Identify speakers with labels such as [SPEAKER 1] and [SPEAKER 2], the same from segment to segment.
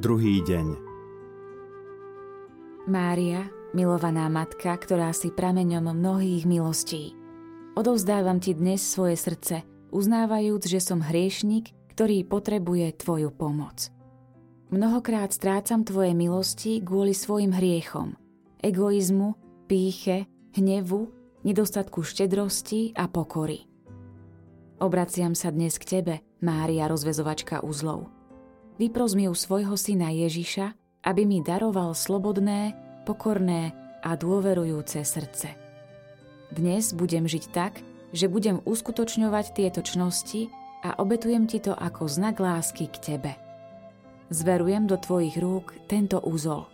[SPEAKER 1] Druhý deň.
[SPEAKER 2] Mária, milovaná matka, ktorá si prameňom mnohých milostí. Odovzdávam ti dnes svoje srdce, uznávajúc, že som hriešnik, ktorý potrebuje tvoju pomoc. Mnohokrát strácam tvoje milosti kvôli svojim hriechom, egoizmu, píche, hnevu, nedostatku štedrosti a pokory. Obraciam sa dnes k tebe, Mária rozvezovačka uzlov. Vypros mi u svojho syna Ježiša, aby mi daroval slobodné, pokorné a dôverujúce srdce. Dnes budem žiť tak, že budem uskutočňovať tieto čnosti a obetujem ti to ako znak lásky k tebe. Zverujem do tvojich rúk tento úzol,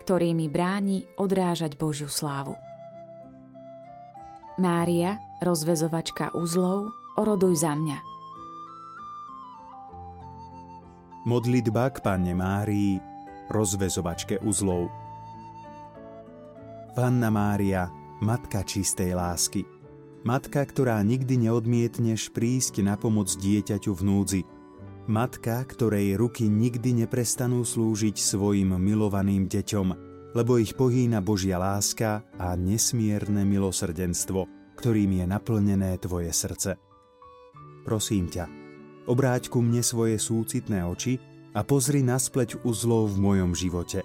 [SPEAKER 2] ktorý mi bráni odrážať Božiu slávu. Mária, rozvezovačka uzlov, oroduj za mňa.
[SPEAKER 1] Modlitba k Panne Márii, rozvezovačke uzlov. Panna Mária, Matka čistej lásky. Matka, ktorá nikdy neodmietneš prísť na pomoc dieťaťu v núdzi. Matka, ktorej ruky nikdy neprestanú slúžiť svojim milovaným deťom, lebo ich pohýna Božia láska a nesmierne milosrdenstvo, ktorým je naplnené tvoje srdce. Prosím ťa, obráť ku mne svoje súcitné oči a pozri na spleť uzlov v mojom živote.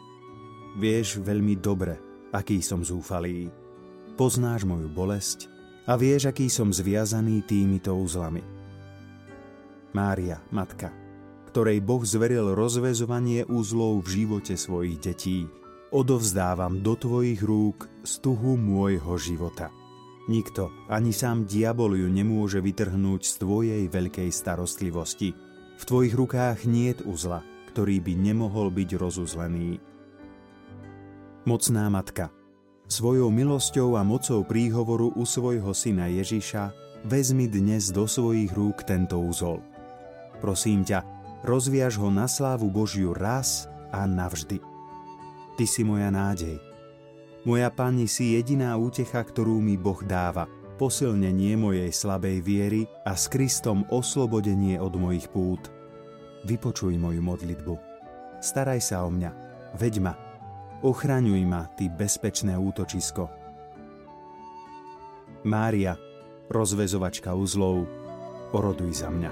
[SPEAKER 1] Vieš veľmi dobre, aký som zúfalý. Poznáš moju bolesť a vieš, aký som zviazaný týmito uzlami. Mária, matka, ktorej Boh zveril rozvezovanie úzlov v živote svojich detí – odovzdávam do Tvojich rúk stuhu môjho života. Nikto, ani sám diabol ju nemôže vytrhnúť z Tvojej veľkej starostlivosti. V Tvojich rukách niet uzla, ktorý by nemohol byť rozuzlený. Mocná matka, svojou milosťou a mocou príhovoru u svojho syna Ježiša vezmi dnes do svojich rúk tento úzol. Prosím ťa, rozviaž ho na slávu Božiu raz a navždy. Ty si moja nádej. Moja Pani si jediná útecha, ktorú mi Boh dáva, posilnenie mojej slabej viery a s Kristom oslobodenie od mojich pút. Vypočuj moju modlitbu. Staraj sa o mňa. Veď ma. Ochraňuj ma, ty bezpečné útočisko. Mária, rozvezovačka uzlov, oroduj za mňa.